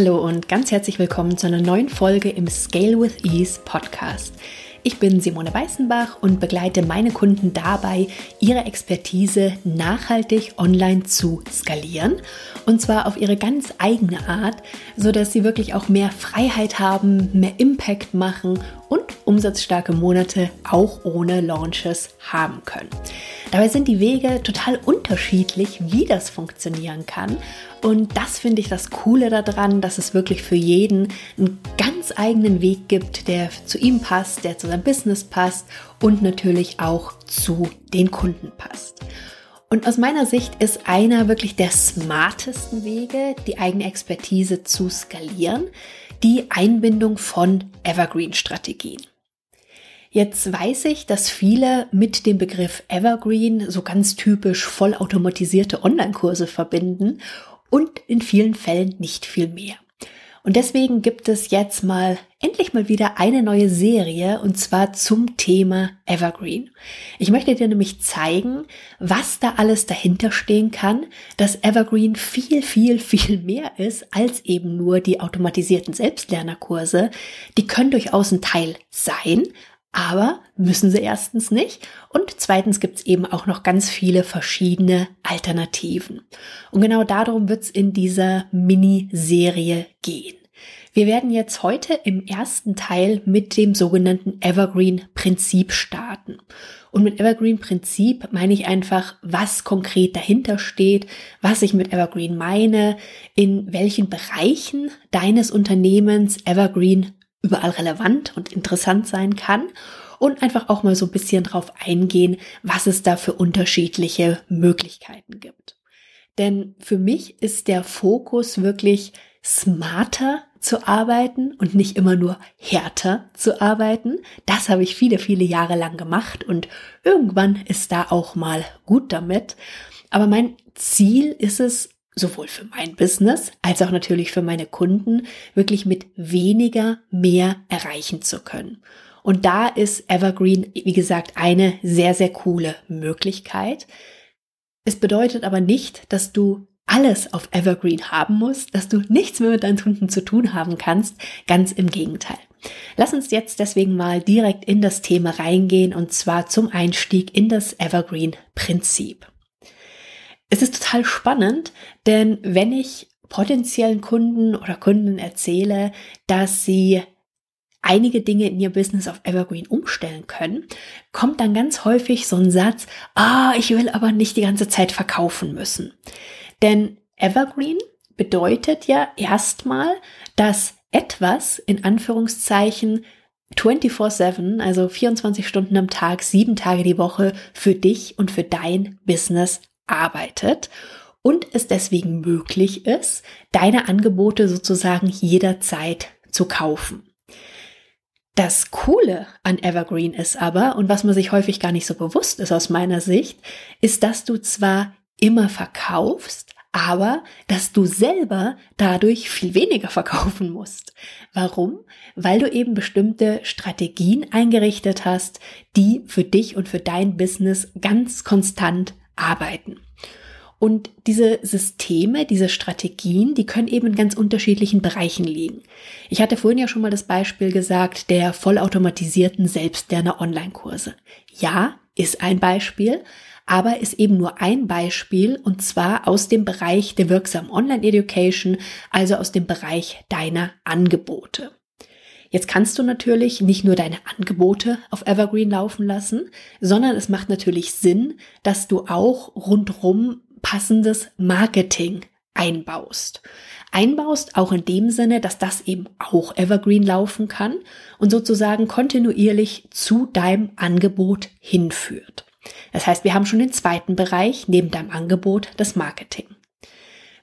Hallo und ganz herzlich willkommen zu einer neuen Folge im Scale with Ease Podcast. Ich bin Simone Weißenbach und begleite meine Kunden dabei, ihre Expertise nachhaltig online zu skalieren. Und zwar auf ihre ganz eigene Art, sodass sie wirklich auch mehr Freiheit haben, mehr Impact machen und umsatzstarke Monate auch ohne Launches haben können. Dabei sind die Wege total unterschiedlich, wie das funktionieren kann. Und das finde ich das Coole daran, dass es wirklich für jeden einen ganz eigenen Weg gibt, der zu ihm passt, der zu seinem Business passt und natürlich auch zu den Kunden passt. Und aus meiner Sicht ist einer wirklich der smartesten Wege, die eigene Expertise zu skalieren, die Einbindung von Evergreen-Strategien. Jetzt weiß ich, dass viele mit dem Begriff Evergreen so ganz typisch vollautomatisierte Online-Kurse verbinden und in vielen Fällen nicht viel mehr. Und deswegen gibt es jetzt mal endlich mal wieder eine neue Serie und zwar zum Thema Evergreen. Ich möchte dir nämlich zeigen, was da alles dahinter stehen kann, dass Evergreen viel, viel, viel mehr ist als eben nur die automatisierten Selbstlernerkurse. Die können durchaus ein Teil sein, aber müssen sie erstens nicht. Und zweitens gibt's eben auch noch ganz viele verschiedene Alternativen. Und genau darum wird's in dieser Miniserie gehen. Wir werden jetzt heute im ersten Teil mit dem sogenannten Evergreen-Prinzip starten. Und mit Evergreen-Prinzip meine ich einfach, was konkret dahinter steht, was ich mit Evergreen meine, in welchen Bereichen deines Unternehmens Evergreen überall relevant und interessant sein kann und einfach auch mal so ein bisschen drauf eingehen, was es da für unterschiedliche Möglichkeiten gibt. Denn für mich ist der Fokus wirklich smarter zu arbeiten und nicht immer nur härter zu arbeiten. Das habe ich viele, viele Jahre lang gemacht und irgendwann ist da auch mal gut damit. Aber mein Ziel ist es, sowohl für mein Business als auch natürlich für meine Kunden wirklich mit weniger mehr erreichen zu können. Und da ist Evergreen, wie gesagt, eine sehr, sehr coole Möglichkeit. Es bedeutet aber nicht, dass du alles auf Evergreen haben musst, dass du nichts mehr mit deinen Kunden zu tun haben kannst. Ganz im Gegenteil. Lass uns jetzt deswegen mal direkt in das Thema reingehen und zwar zum Einstieg in das Evergreen-Prinzip. Es ist total spannend, denn wenn ich potenziellen Kunden oder Kunden erzähle, dass sie einige Dinge in ihr Business auf Evergreen umstellen können, kommt dann ganz häufig so ein Satz, ah, ich will aber nicht die ganze Zeit verkaufen müssen. Denn Evergreen bedeutet ja erstmal, dass etwas in Anführungszeichen 24/7, also 24 Stunden am Tag, sieben Tage die Woche für dich und für dein Business arbeitet und es deswegen möglich ist, deine Angebote sozusagen jederzeit zu kaufen. Das Coole an Evergreen ist aber, und was man sich häufig gar nicht so bewusst ist aus meiner Sicht, ist, dass du zwar immer verkaufst, aber dass du selber dadurch viel weniger verkaufen musst. Warum? Weil du eben bestimmte Strategien eingerichtet hast, die für dich und für dein Business ganz konstant arbeiten. Und diese Systeme, diese Strategien, die können eben in ganz unterschiedlichen Bereichen liegen. Ich hatte vorhin ja schon mal das Beispiel gesagt der vollautomatisierten Selbstlerner-Online-Kurse. Ja, ist ein Beispiel, aber ist eben nur ein Beispiel und zwar aus dem Bereich der wirksamen Online-Education, also aus dem Bereich deiner Angebote. Jetzt kannst du natürlich nicht nur deine Angebote auf Evergreen laufen lassen, sondern es macht natürlich Sinn, dass du auch rundrum passendes Marketing einbaust. Einbaust auch in dem Sinne, dass das eben auch Evergreen laufen kann und sozusagen kontinuierlich zu deinem Angebot hinführt. Das heißt, wir haben schon den zweiten Bereich neben deinem Angebot, das Marketing.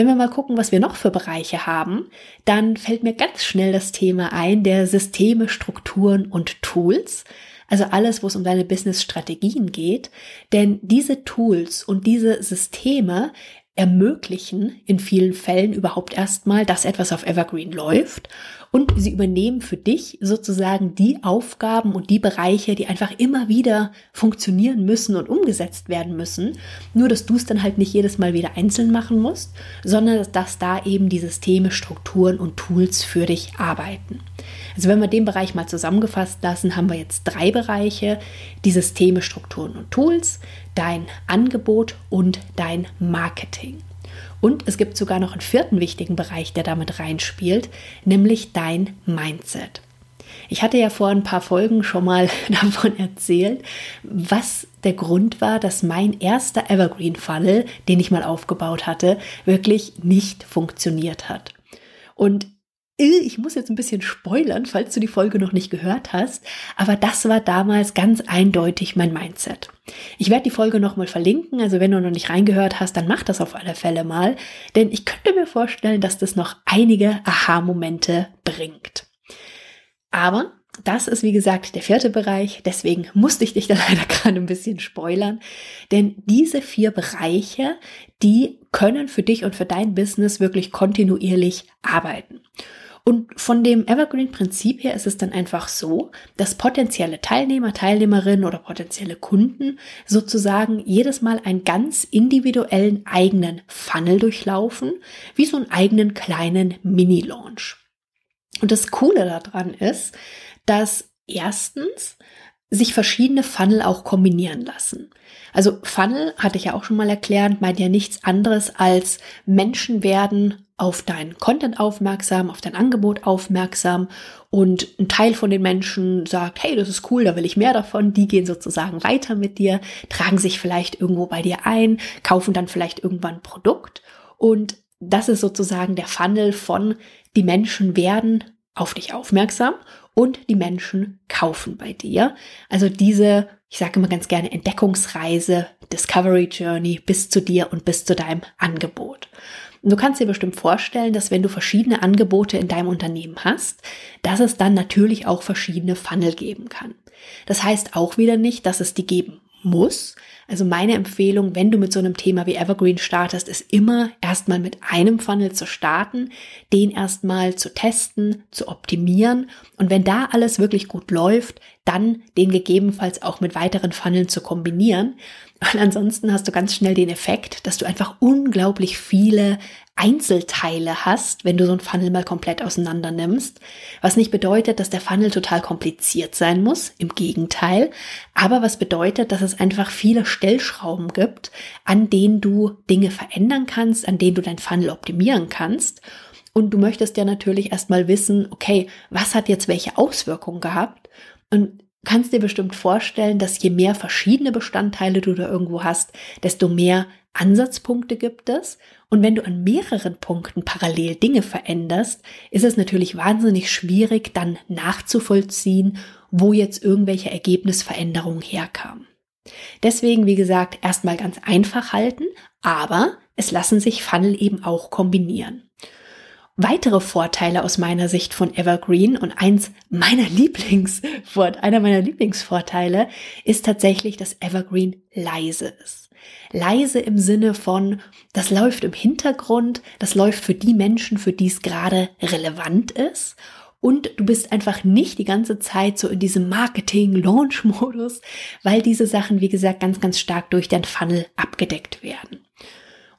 Wenn wir mal gucken, was wir noch für Bereiche haben, dann fällt mir ganz schnell das Thema ein der Systeme, Strukturen und Tools. Also alles, wo es um deine Business-Strategien geht. Denn diese Tools und diese Systeme ermöglichen in vielen Fällen überhaupt erstmal, dass etwas auf Evergreen läuft und sie übernehmen für dich sozusagen die Aufgaben und die Bereiche, die einfach immer wieder funktionieren müssen und umgesetzt werden müssen. Nur, dass du es dann halt nicht jedes Mal wieder einzeln machen musst, sondern dass da eben die Systeme, Strukturen und Tools für dich arbeiten. Also wenn wir den Bereich mal zusammengefasst lassen, haben wir jetzt drei Bereiche, die Systeme, Strukturen und Tools, dein Angebot und dein Marketing. Und es gibt sogar noch einen vierten wichtigen Bereich, der damit reinspielt, nämlich dein Mindset. Ich hatte ja vor ein paar Folgen schon mal davon erzählt, was der Grund war, dass mein erster Evergreen Funnel, den ich mal aufgebaut hatte, wirklich nicht funktioniert hat. Und ich muss jetzt ein bisschen spoilern, falls du die Folge noch nicht gehört hast, aber das war damals ganz eindeutig mein Mindset. Ich werde die Folge nochmal verlinken, also wenn du noch nicht reingehört hast, dann mach das auf alle Fälle mal, denn ich könnte mir vorstellen, dass das noch einige Aha-Momente bringt. Aber das ist wie gesagt der vierte Bereich, deswegen musste ich dich da leider gerade ein bisschen spoilern, denn diese vier Bereiche, die können für dich und für dein Business wirklich kontinuierlich arbeiten. Und von dem Evergreen-Prinzip her ist es dann einfach so, dass potenzielle Teilnehmer, Teilnehmerinnen oder potenzielle Kunden sozusagen jedes Mal einen ganz individuellen eigenen Funnel durchlaufen, wie so einen eigenen kleinen Mini-Launch. Und das Coole daran ist, dass erstens sich verschiedene Funnel auch kombinieren lassen. Also Funnel, hatte ich ja auch schon mal erklärt, meint ja nichts anderes als Menschen werden auf dein Content aufmerksam, auf dein Angebot aufmerksam und ein Teil von den Menschen sagt, hey, das ist cool, da will ich mehr davon. Die gehen sozusagen weiter mit dir, tragen sich vielleicht irgendwo bei dir ein, kaufen dann vielleicht irgendwann ein Produkt und das ist sozusagen der Funnel von die Menschen werden auf dich aufmerksam und die Menschen kaufen bei dir. Also diese, ich sage immer ganz gerne, Entdeckungsreise, Discovery Journey bis zu dir und bis zu deinem Angebot. Und du kannst dir bestimmt vorstellen, dass wenn du verschiedene Angebote in deinem Unternehmen hast, dass es dann natürlich auch verschiedene Funnel geben kann. Das heißt auch wieder nicht, dass es die geben muss. Also meine Empfehlung, wenn du mit so einem Thema wie Evergreen startest, ist immer erstmal mit einem Funnel zu starten, den erstmal zu testen, zu optimieren und wenn da alles wirklich gut läuft, dann den gegebenenfalls auch mit weiteren Funneln zu kombinieren. Weil ansonsten hast du ganz schnell den Effekt, dass du einfach unglaublich viele Einzelteile hast, wenn du so ein Funnel mal komplett auseinander nimmst. Was nicht bedeutet, dass der Funnel total kompliziert sein muss, im Gegenteil. Aber was bedeutet, dass es einfach viele Stellschrauben gibt, an denen du Dinge verändern kannst, an denen du dein Funnel optimieren kannst. Und du möchtest ja natürlich erstmal wissen, okay, was hat jetzt welche Auswirkungen gehabt? Und kannst dir bestimmt vorstellen, dass je mehr verschiedene Bestandteile du da irgendwo hast, desto mehr Ansatzpunkte gibt es. Und wenn du an mehreren Punkten parallel Dinge veränderst, ist es natürlich wahnsinnig schwierig, dann nachzuvollziehen, wo jetzt irgendwelche Ergebnisveränderungen herkamen. Deswegen, wie gesagt, erstmal ganz einfach halten, aber es lassen sich Funnel eben auch kombinieren. Weitere Vorteile aus meiner Sicht von Evergreen und eins meiner Lieblingsvort einer meiner Lieblingsvorteile ist tatsächlich, dass Evergreen leise ist. Leise im Sinne von, das läuft im Hintergrund, das läuft für die Menschen, für die es gerade relevant ist und du bist einfach nicht die ganze Zeit so in diesem Marketing-Launch-Modus, weil diese Sachen, wie gesagt, ganz, ganz stark durch den Funnel abgedeckt werden.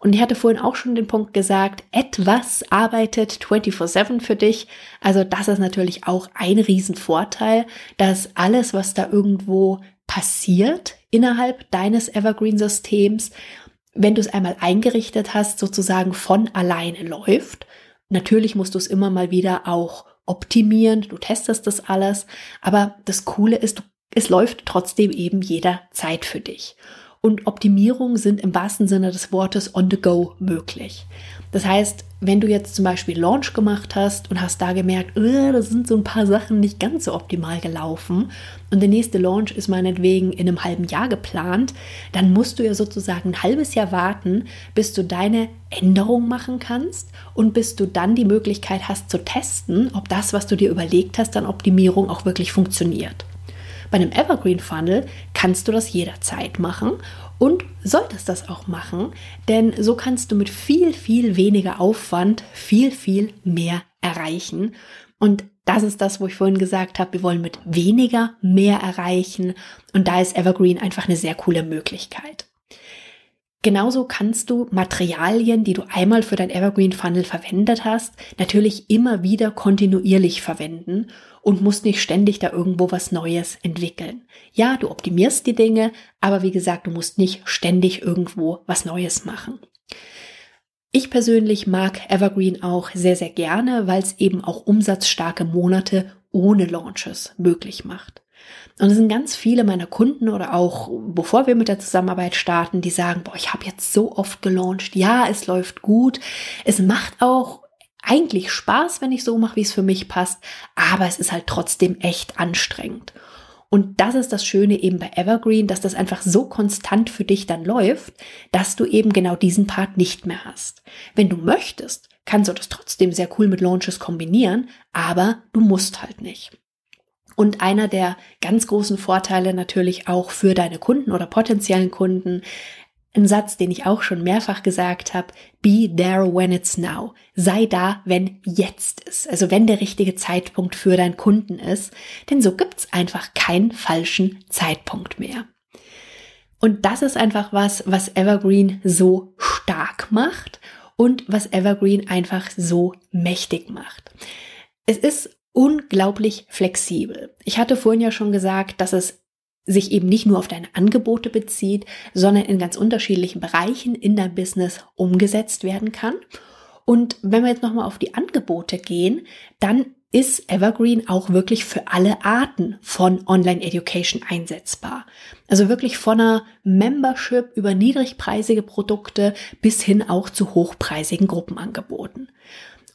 Und ich hatte vorhin auch schon den Punkt gesagt, etwas arbeitet 24-7 für dich. Also das ist natürlich auch ein Riesenvorteil, dass alles, was da irgendwo passiert innerhalb deines Evergreen-Systems, wenn du es einmal eingerichtet hast, sozusagen von alleine läuft. Natürlich musst du es immer mal wieder auch optimieren, du testest das alles, aber das Coole ist, es läuft trotzdem eben jederzeit für dich und Optimierungen sind im wahrsten Sinne des Wortes on the go möglich. Das heißt, wenn du jetzt zum Beispiel Launch gemacht hast und hast da gemerkt, äh, da sind so ein paar Sachen nicht ganz so optimal gelaufen und der nächste Launch ist meinetwegen in einem halben Jahr geplant, dann musst du ja sozusagen ein halbes Jahr warten, bis du deine Änderung machen kannst und bis du dann die Möglichkeit hast zu testen, ob das, was du dir überlegt hast, an Optimierung auch wirklich funktioniert. Bei einem Evergreen Funnel kannst du das jederzeit machen und solltest das auch machen, denn so kannst du mit viel, viel weniger Aufwand viel, viel mehr erreichen. Und das ist das, wo ich vorhin gesagt habe, wir wollen mit weniger mehr erreichen. Und da ist Evergreen einfach eine sehr coole Möglichkeit. Genauso kannst du Materialien, die du einmal für dein Evergreen Funnel verwendet hast, natürlich immer wieder kontinuierlich verwenden und musst nicht ständig da irgendwo was Neues entwickeln. Ja, du optimierst die Dinge, aber wie gesagt, du musst nicht ständig irgendwo was Neues machen. Ich persönlich mag Evergreen auch sehr, sehr gerne, weil es eben auch umsatzstarke Monate ohne Launches möglich macht. Und es sind ganz viele meiner Kunden oder auch bevor wir mit der Zusammenarbeit starten, die sagen, boah, ich habe jetzt so oft gelauncht. Ja, es läuft gut. Es macht auch eigentlich Spaß, wenn ich so mache, wie es für mich passt. Aber es ist halt trotzdem echt anstrengend. Und das ist das Schöne eben bei Evergreen, dass das einfach so konstant für dich dann läuft, dass du eben genau diesen Part nicht mehr hast. Wenn du möchtest, kannst du das trotzdem sehr cool mit Launches kombinieren, aber du musst halt nicht. Und einer der ganz großen Vorteile natürlich auch für deine Kunden oder potenziellen Kunden, ein Satz, den ich auch schon mehrfach gesagt habe, be there when it's now. Sei da, wenn jetzt ist. Also wenn der richtige Zeitpunkt für deinen Kunden ist. Denn so gibt's einfach keinen falschen Zeitpunkt mehr. Und das ist einfach was, was Evergreen so stark macht und was Evergreen einfach so mächtig macht. Es ist unglaublich flexibel. Ich hatte vorhin ja schon gesagt, dass es sich eben nicht nur auf deine Angebote bezieht, sondern in ganz unterschiedlichen Bereichen in dein Business umgesetzt werden kann. Und wenn wir jetzt nochmal auf die Angebote gehen, dann ist Evergreen auch wirklich für alle Arten von Online Education einsetzbar. Also wirklich von einer Membership über niedrigpreisige Produkte bis hin auch zu hochpreisigen Gruppenangeboten.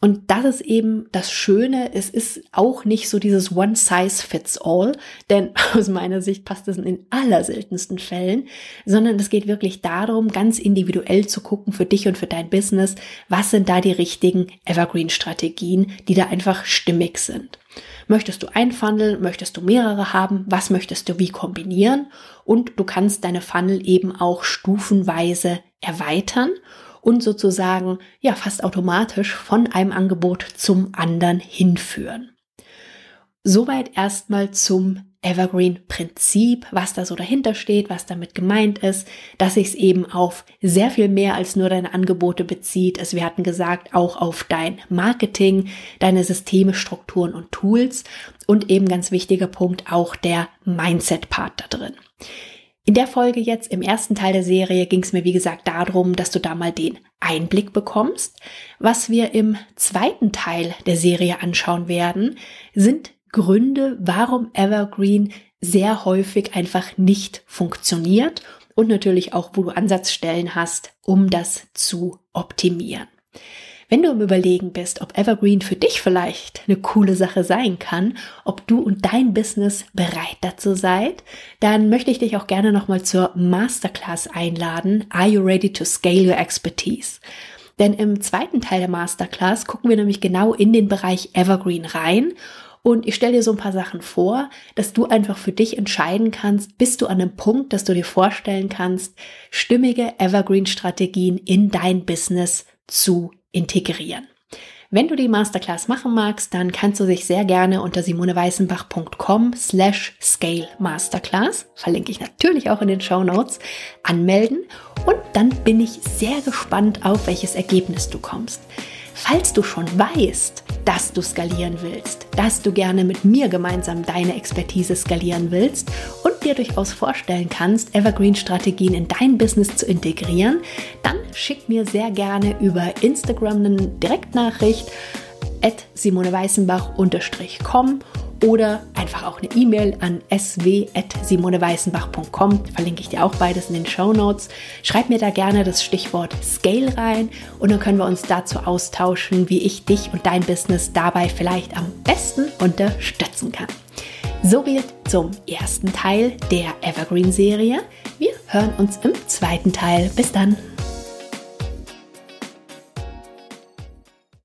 Und das ist eben das Schöne. Es ist auch nicht so dieses One Size Fits All, denn aus meiner Sicht passt es in den allerseltensten Fällen, sondern es geht wirklich darum, ganz individuell zu gucken für dich und für dein Business, was sind da die richtigen Evergreen-Strategien, die da einfach stimmig sind. Möchtest du ein Funnel? Möchtest du mehrere haben? Was möchtest du wie kombinieren? Und du kannst deine Funnel eben auch stufenweise erweitern und sozusagen ja fast automatisch von einem Angebot zum anderen hinführen. Soweit erstmal zum Evergreen-Prinzip, was da so dahinter steht, was damit gemeint ist, dass sich es eben auf sehr viel mehr als nur deine Angebote bezieht. Also wir hatten gesagt, auch auf dein Marketing, deine Systeme, Strukturen und Tools und eben ganz wichtiger Punkt auch der Mindset-Part da drin. In der Folge jetzt im ersten Teil der Serie ging es mir wie gesagt darum, dass du da mal den Einblick bekommst. Was wir im zweiten Teil der Serie anschauen werden, sind Gründe, warum Evergreen sehr häufig einfach nicht funktioniert und natürlich auch, wo du Ansatzstellen hast, um das zu optimieren. Wenn du im Überlegen bist, ob Evergreen für dich vielleicht eine coole Sache sein kann, ob du und dein Business bereit dazu seid, dann möchte ich dich auch gerne nochmal zur Masterclass einladen. Are you ready to scale your expertise? Denn im zweiten Teil der Masterclass gucken wir nämlich genau in den Bereich Evergreen rein und ich stelle dir so ein paar Sachen vor, dass du einfach für dich entscheiden kannst, bist du an einem Punkt, dass du dir vorstellen kannst, stimmige Evergreen-Strategien in dein Business zu integrieren. Wenn du die Masterclass machen magst, dann kannst du dich sehr gerne unter simoneweißenbach.com slash scale masterclass, verlinke ich natürlich auch in den Show Notes, anmelden und dann bin ich sehr gespannt auf welches Ergebnis du kommst. Falls du schon weißt, dass du skalieren willst, dass du gerne mit mir gemeinsam deine Expertise skalieren willst und dir durchaus vorstellen kannst, Evergreen-Strategien in dein Business zu integrieren, dann schick mir sehr gerne über Instagram eine Direktnachricht simoneweißenbach-com oder einfach auch eine E-Mail an sw.simoneweißenbach.com. Verlinke ich dir auch beides in den Show Notes. Schreib mir da gerne das Stichwort Scale rein und dann können wir uns dazu austauschen, wie ich dich und dein Business dabei vielleicht am besten unterstützen kann. So viel zum ersten Teil der Evergreen-Serie. Wir hören uns im zweiten Teil. Bis dann.